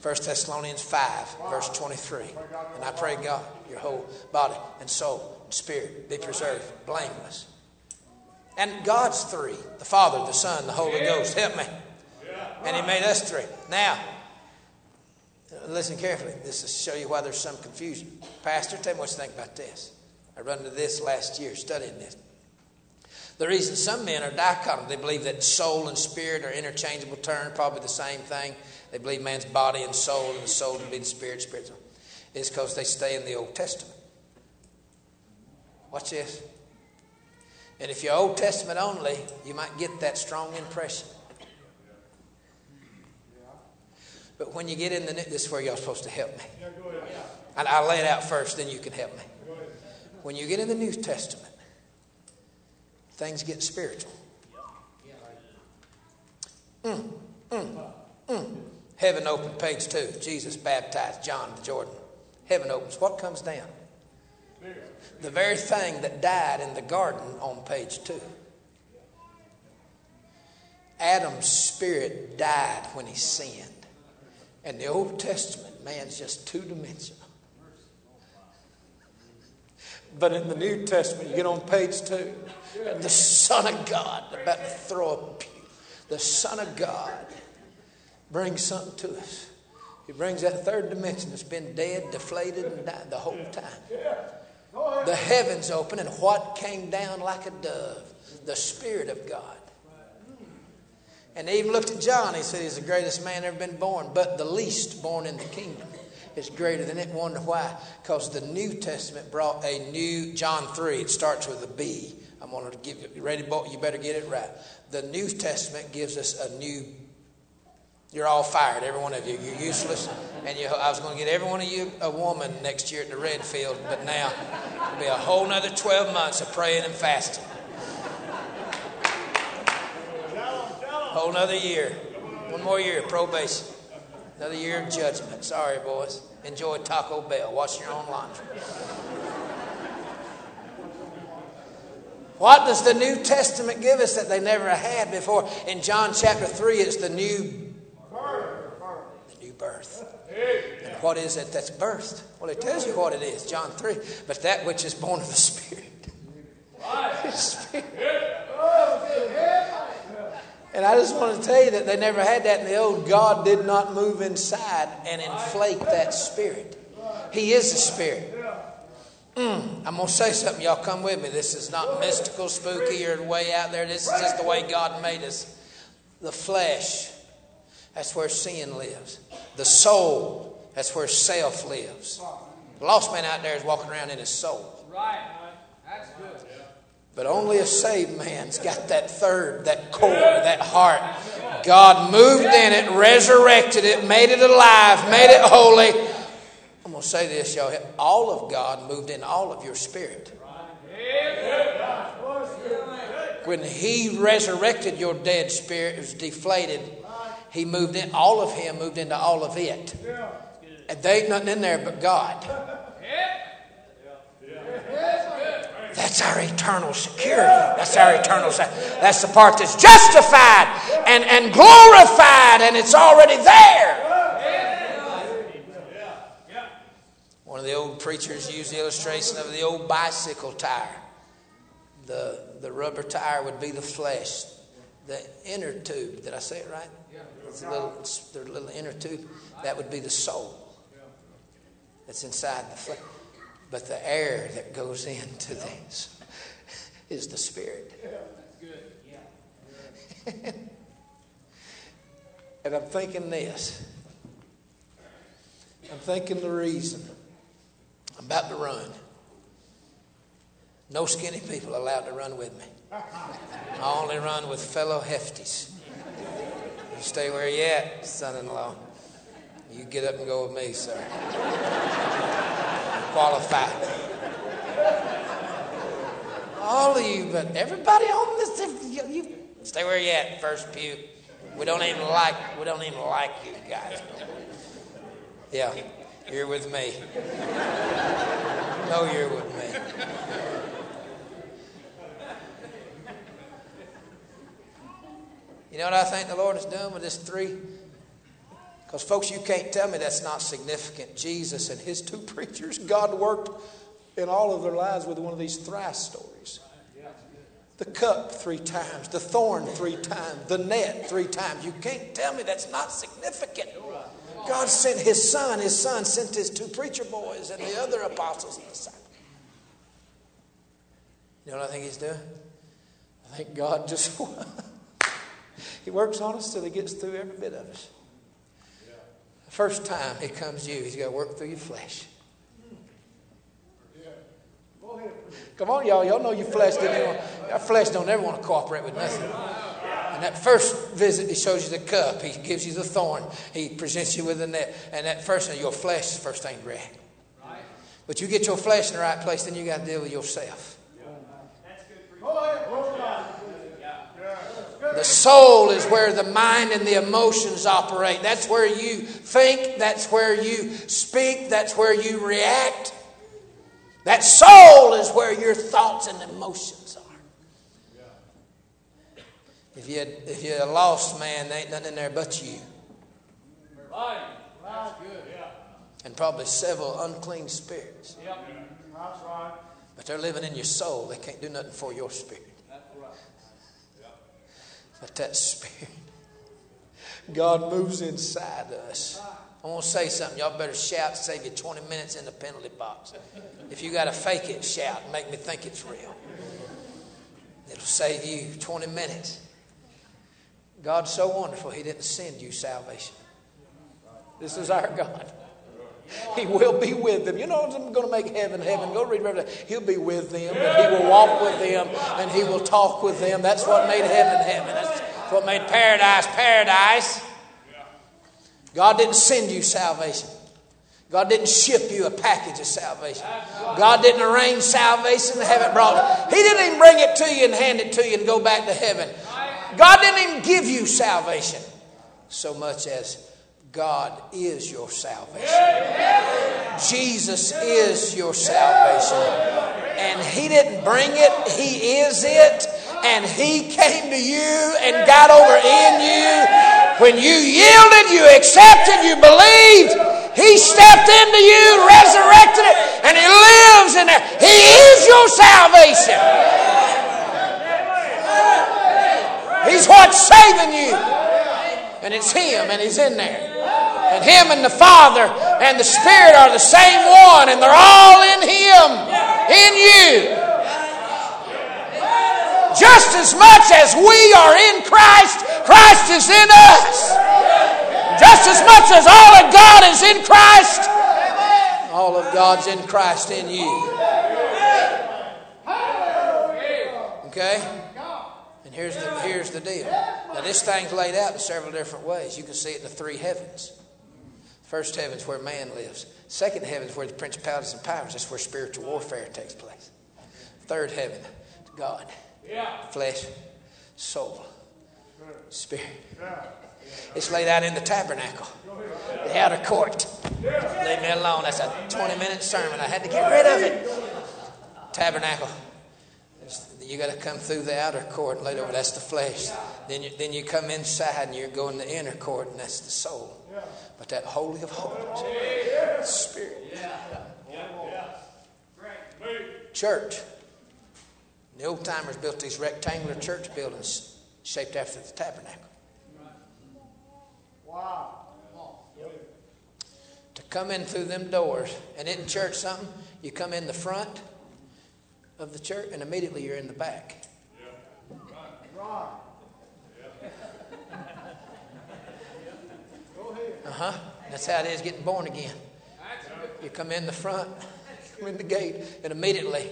1 Thessalonians 5, verse 23. And I pray, God, your whole body and soul and spirit be preserved, blameless. And God's three the Father, the Son, the Holy Ghost. Help me. And He made us three. Now, listen carefully. This is show you why there's some confusion. Pastor, tell me what you think about this. I run into this last year studying this. The reason some men are dichotomous, they believe that soul and spirit are interchangeable terms, probably the same thing. They believe man's body and soul, and the soul to be the spirit, spirit. Is because they stay in the Old Testament. Watch this. And if you're Old Testament only, you might get that strong impression. But when you get in the New, this is where y'all supposed to help me. And I'll lay it out first, then you can help me. When you get in the New Testament, things get spiritual. Mm, mm, mm. Heaven opened, page two. Jesus baptized John the Jordan. Heaven opens. What comes down? The very thing that died in the garden on page two. Adam's spirit died when he sinned. And the Old Testament, man's just two dimensional. But in the New Testament, you get on page two, the Son of God, about to throw a pew. The Son of God brings something to us. He brings that third dimension that's been dead, deflated, and died the whole time. The heavens open, and what came down like a dove? The Spirit of God. And they even looked at John. He said he's the greatest man ever been born, but the least born in the kingdom is greater than it. Wonder why? Because the New Testament brought a new John three. It starts with a B. I'm going to give you ready. You better get it right. The New Testament gives us a new you're all fired, every one of you. You're useless. And you, I was going to get every one of you a woman next year at the Redfield, but now it'll be a whole nother 12 months of praying and fasting. Whole nother year. One more year, of probation. Another year of judgment. Sorry, boys. Enjoy Taco Bell. Wash your own laundry. What does the New Testament give us that they never had before? In John chapter 3, it's the new birth. And what is it that's birthed? Well, it tells you what it is, John 3. But that which is born of the Spirit. <laughs> And I just want to tell you that they never had that in the old. God did not move inside and inflate that spirit. He is the spirit. Mm, I'm going to say something. Y'all come with me. This is not mystical, spooky, or way out there. This is just the way God made us. The flesh that's where sin lives. The soul, that's where self lives. The lost man out there is walking around in his soul. Right, that's good. But only a saved man's got that third, that core, that heart. God moved in it, resurrected it, made it alive, made it holy. I'm going to say this, y'all. All of God moved in all of your spirit. When He resurrected your dead spirit, it was deflated he moved in, all of him moved into all of it. And there ain't nothing in there but God. That's our eternal security. That's our eternal That's the part that's justified and, and glorified, and it's already there. One of the old preachers used the illustration of the old bicycle tire. The, the rubber tire would be the flesh. The inner tube, did I say it right? It's a little, their little inner tube. That would be the soul that's inside the flesh. But the air that goes into this <laughs> is the spirit. <laughs> and I'm thinking this. I'm thinking the reason. I'm about to run. No skinny people allowed to run with me. I only run with fellow hefties. You stay where you're at, son-in-law. You get up and go with me, sir. Qualified. All of you, but everybody on this, you, you stay where you're at, first pew. We don't even like, we don't even like you guys. Yeah, you're with me. No, you're with me. You know what I think the Lord is doing with this three? Because, folks, you can't tell me that's not significant. Jesus and his two <laughs> preachers, God worked in all of their lives with one of these thrice stories. The cup three times, the thorn three times, the net three times. You can't tell me that's not significant. God sent his son, his son sent his two preacher boys and the other apostles and disciples. You know what I think he's doing? I think God just, <laughs> he works on us till he gets through every bit of us. The first time he comes to you, he's got to work through your flesh. Come on, y'all. Y'all know your flesh flesh don't ever want to cooperate with nothing. And that first visit, he shows you the cup. He gives you the thorn. He presents you with a net. And that first, your flesh is the first thing to react. But you get your flesh in the right place, then you got to deal with yourself. The soul is where the mind and the emotions operate. That's where you think, that's where you speak, that's where you react. That soul is where your thoughts and emotions are. If you're, if you're a lost man, there ain't nothing in there but you. And probably several unclean spirits. But they're living in your soul. They can't do nothing for your spirit. But that spirit, God moves inside us. I want to say something. Y'all better shout, save you 20 minutes in the penalty box. If you got to fake it, shout make me think it's real. It'll save you 20 minutes. God's so wonderful, He didn't send you salvation. This is our God. <laughs> He will be with them. You know I'm going to make heaven heaven? Go read Revelation. He'll be with them, and He will walk with them, and He will talk with them. That's what made heaven heaven. That's what made paradise paradise. God didn't send you salvation. God didn't ship you a package of salvation. God didn't arrange salvation and have it brought. He didn't even bring it to you and hand it to you and go back to heaven. God didn't even give you salvation so much as God is your salvation. Jesus is your salvation. And He didn't bring it, He is it. And He came to you and got over in you when you yielded, you accepted, you believed, He stepped into you, resurrected it, and He lives in there. He is your salvation. He's what's saving you. And it's Him, and He's in there. And Him and the Father and the Spirit are the same one, and they're all in Him, in you. Just as much as we are in Christ, Christ is in us. Just as much as all of God is in Christ, all of God's in Christ in you. Okay? And here's the, here's the deal. Now, this thing's laid out in several different ways. You can see it in the three heavens. First heaven's where man lives. Second heaven's where the principalities and powers. That's where spiritual warfare takes place. Third heaven, God. Flesh, soul, spirit. It's laid out in the tabernacle, the outer court. Leave me alone. That's a 20 minute sermon. I had to get rid of it. Tabernacle. You got to come through the outer court and lay over. That's the flesh. Then you, then you come inside and you're going to the inner court, and that's the soul. But that holy of holies, spirit. Church. The old timers built these rectangular church buildings shaped after the tabernacle. Wow. To come in through them doors, and in church something, you come in the front of the church, and immediately you're in the back. Uh huh. That's how it is getting born again. You come in the front, <laughs> come in the gate, and immediately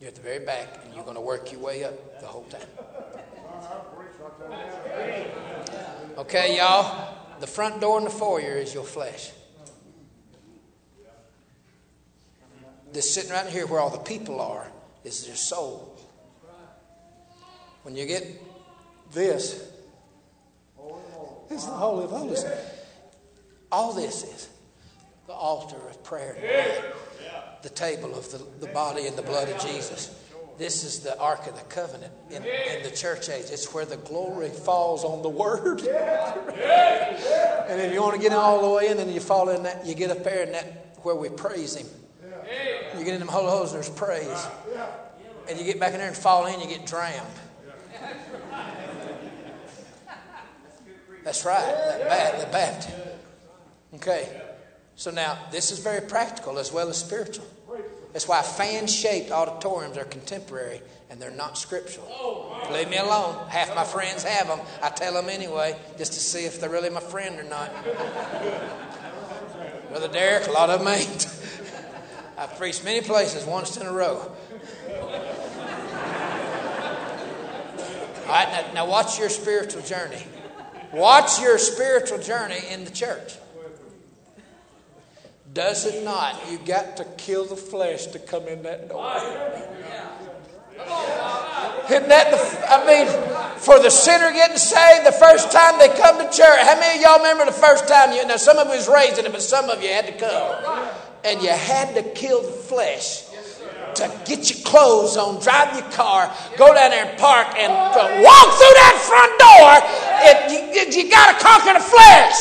you're at the very back, and you're going to work your way up the whole time. Okay, y'all? The front door and the foyer is your flesh. This sitting right here where all the people are is your soul. When you get this, this is the Holy of Holies. All this is the altar of prayer the table of the, the body and the blood of Jesus. This is the Ark of the Covenant in, in the church age. It's where the glory falls on the Word. and if you want to get all the way in, and you fall in that, you get up there in that where we praise Him. You get in them holy there's praise. And you get back in there and fall in, you get drowned. That's right, bad, the baptism. Okay. So now, this is very practical as well as spiritual. That's why fan shaped auditoriums are contemporary and they're not scriptural. Leave me alone. Half my friends have them. I tell them anyway, just to see if they're really my friend or not. Brother Derek, a lot of them ain't. <laughs> I've preached many places once in a row. All right, now, now watch your spiritual journey. Watch your spiritual journey in the church. Does it not? You got to kill the flesh to come in that door. Isn't that the, I mean, for the sinner getting saved the first time they come to church. How many of y'all remember the first time you, now some of you was raised in it, but some of you had to come. And you had to kill the flesh to get your clothes on, drive your car, go down there and park, and walk through that front door. It, you, you got to conquer the flesh.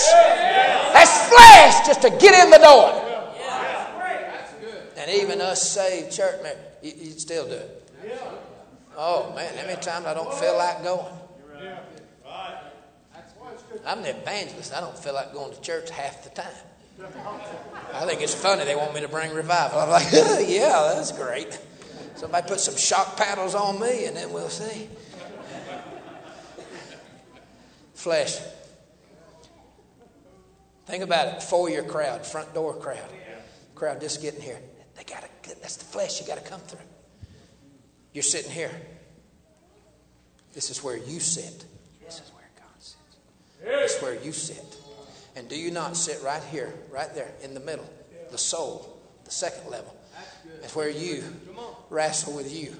That's flesh just to get in the door. And even us saved church members, you, you still do it. Oh man, how many times I don't feel like going? I'm the evangelist. I don't feel like going to church half the time. I think it's funny they want me to bring revival. I'm like, <laughs> yeah, that's great. Somebody put some shock paddles on me and then we'll see. Flesh. Think about it. Four year crowd, front door crowd. Crowd just getting here. They gotta that's the flesh you gotta come through. You're sitting here. This is where you sit. This is where God sits. This is where you sit. And do you not sit right here, right there, in the middle? The soul, the second level. That's where you wrestle with you.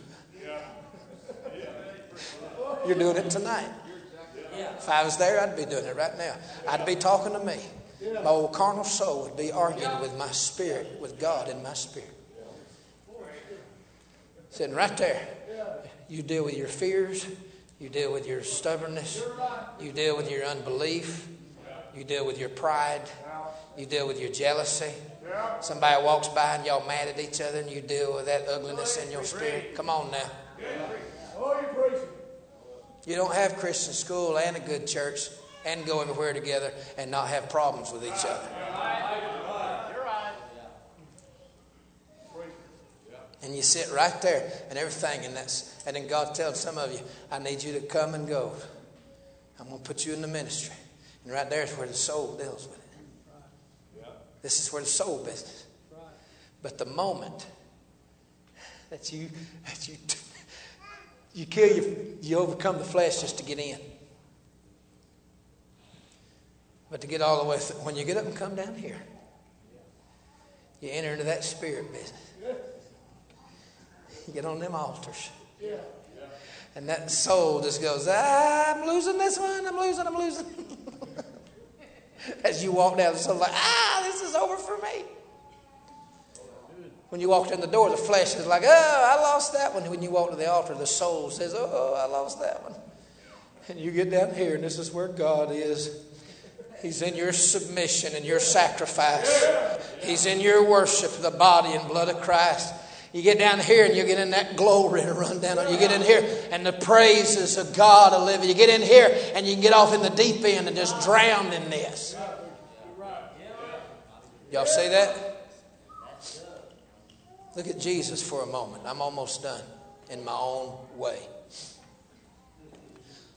You're doing it tonight. If I was there, I'd be doing it right now. I'd be talking to me. My old carnal soul would be arguing with my spirit, with God in my spirit. Sitting right there. You deal with your fears. You deal with your stubbornness. You deal with your unbelief. You deal with your pride. You deal with your jealousy. Somebody walks by and y'all mad at each other and you deal with that ugliness in your spirit. Come on now. You don't have Christian school and a good church and go everywhere together and not have problems with each other. And you sit right there and everything, and that's and then God tells some of you, I need you to come and go. I'm gonna put you in the ministry. And right there is where the soul deals with it. This is where the soul business. But the moment that you that you you kill you you overcome the flesh just to get in. But to get all the way through, when you get up and come down here, you enter into that spirit business. You get on them altars. And that soul just goes, I'm losing this one, I'm losing, I'm losing. <laughs> As you walk down the soul, like, ah, this is over for me. When you walk in the door, the flesh is like, oh, I lost that one. When you walk to the altar, the soul says, oh, I lost that one. And you get down here, and this is where God is. He's in your submission and your sacrifice. He's in your worship the body and blood of Christ. You get down here and you get in that glory and run down. You get in here and the praises of God are living. You get in here and you can get off in the deep end and just drown in this. Y'all see that? Look at Jesus for a moment. I'm almost done in my own way.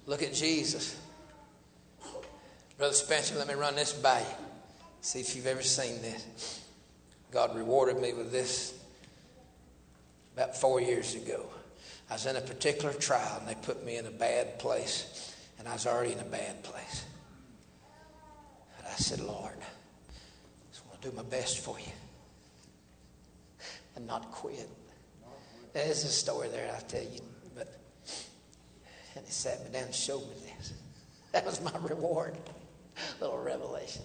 Look at Jesus. Brother Spencer, let me run this by you. See if you've ever seen this. God rewarded me with this about four years ago. I was in a particular trial and they put me in a bad place, and I was already in a bad place. And I said, Lord, I just want to do my best for you and not quit. There's a story there, I'll tell you. But and he sat me down and showed me this. That was my reward. A little revelation.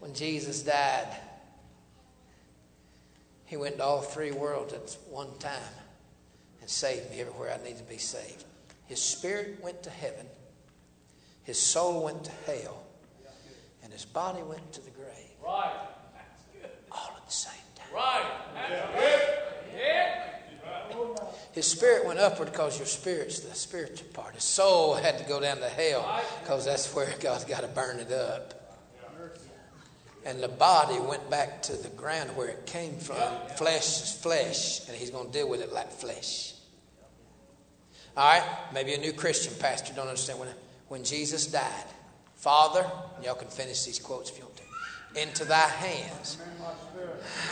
When Jesus died, he went to all three worlds at one time. and saved me everywhere I needed to be saved. His spirit went to heaven, his soul went to hell, and his body went to the grave. Right. All at the same time. Right. Yeah. His spirit went upward because your spirit's the spiritual part. His soul had to go down to hell because that's where God's got to burn it up. And the body went back to the ground where it came from. Flesh is flesh, and he's going to deal with it like flesh. All right? Maybe a new Christian pastor don't understand when, when Jesus died. Father, y'all can finish these quotes if you want to. Into thy hands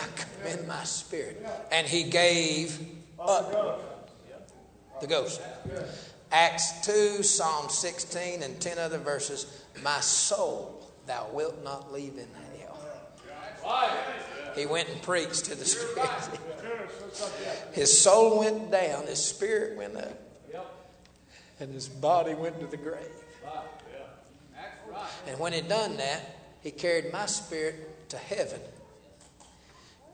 I commend my spirit. And he gave up the ghost. Acts 2, Psalm 16, and 10 other verses. My soul thou wilt not leave in hell. He went and preached to the spirit. His soul went down, his spirit went up, and his body went to the grave. And when he done that, he carried my spirit to heaven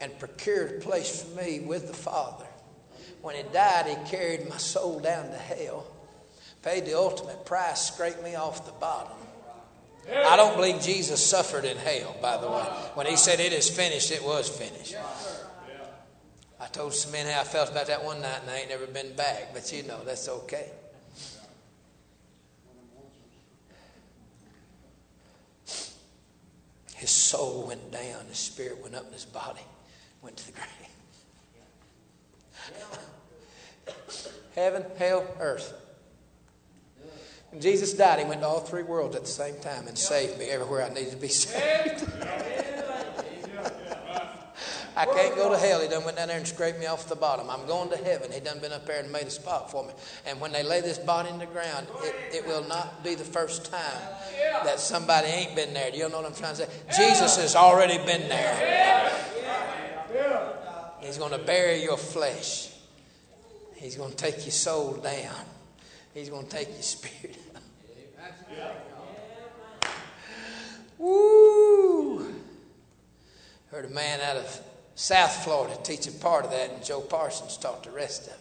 and procured a place for me with the Father. When he died, he carried my soul down to hell, paid the ultimate price, scraped me off the bottom. I don't believe Jesus suffered in hell, by the way. When he said it is finished, it was finished. I told some men how I felt about that one night, and I ain't never been back, but you know, that's okay. His soul went down, his spirit went up, and his body went to the grave. <laughs> Heaven, hell, earth. When Jesus died, he went to all three worlds at the same time and saved me everywhere I needed to be <laughs> saved. I can't go to hell. He done went down there and scraped me off the bottom. I'm going to heaven. He done been up there and made a spot for me. And when they lay this body in the ground, it, it will not be the first time that somebody ain't been there. Do you know what I'm trying to say? Jesus has already been there. He's going to bury your flesh. He's going to take your soul down. He's going to take your spirit <laughs> Woo! Heard a man out of South Florida teach a part of that, and Joe Parsons taught the rest of it.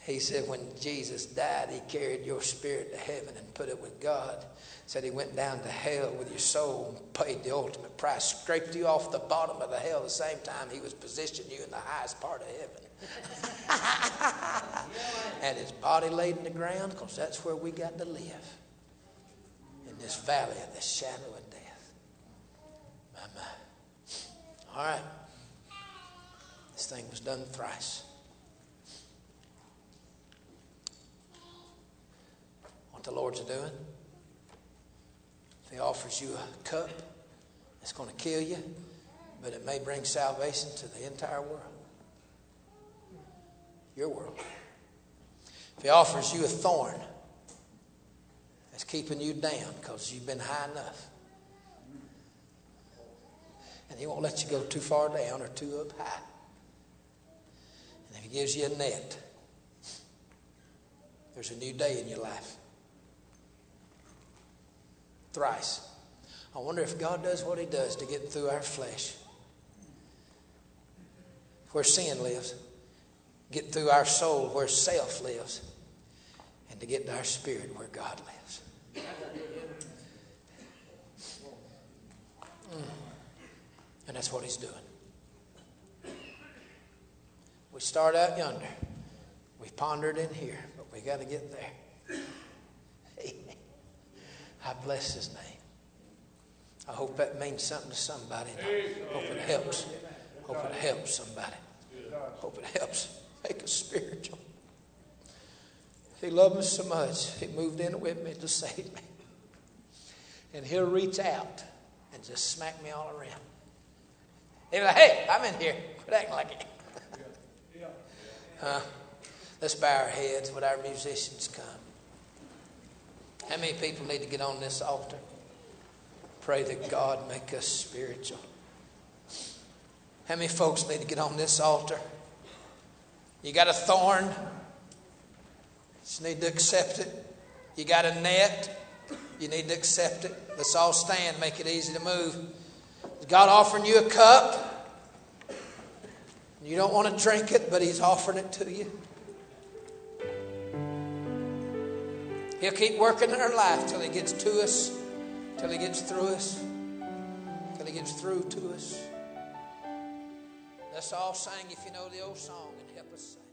He said, when Jesus died, he carried your spirit to heaven and put it with God. Said he went down to hell with your soul and paid the ultimate price, scraped you off the bottom of the hell the same time he was positioning you in the highest part of heaven. <laughs> and his body laid in the ground because that's where we got to live. In this valley of the shadow of death. My, my. All right. This thing was done thrice. What the Lord's doing? If He offers you a cup, it's going to kill you, but it may bring salvation to the entire world. Your world. If He offers you a thorn, that's keeping you down because you've been high enough and he won't let you go too far down or too up high. And if he gives you a net, there's a new day in your life. Thrice. I wonder if God does what he does to get through our flesh, where sin lives, get through our soul where self lives, and to get to our spirit where God lives. Mm. And that's what he's doing. We start out yonder. We pondered in here, but we got to get there. <laughs> I bless his name. I hope that means something to somebody. I hope it helps. Hope it helps somebody. Hope it helps make us spiritual. He loved me so much, he moved in with me to <laughs> save me. And he'll reach out and just smack me all around. He'll be like, hey, I'm in here. Quit acting like it. <laughs> Uh, let's bow our heads when our musicians come. How many people need to get on this altar? Pray that God make us spiritual. How many folks need to get on this altar? You got a thorn, just need to accept it. You got a net, you need to accept it. Let's all stand, make it easy to move. Is God offering you a cup? You don't want to drink it, but He's offering it to you. He'll keep working in our life till He gets to us, till He gets through us, till He gets through to us. Let's all sing if you know the old song sing.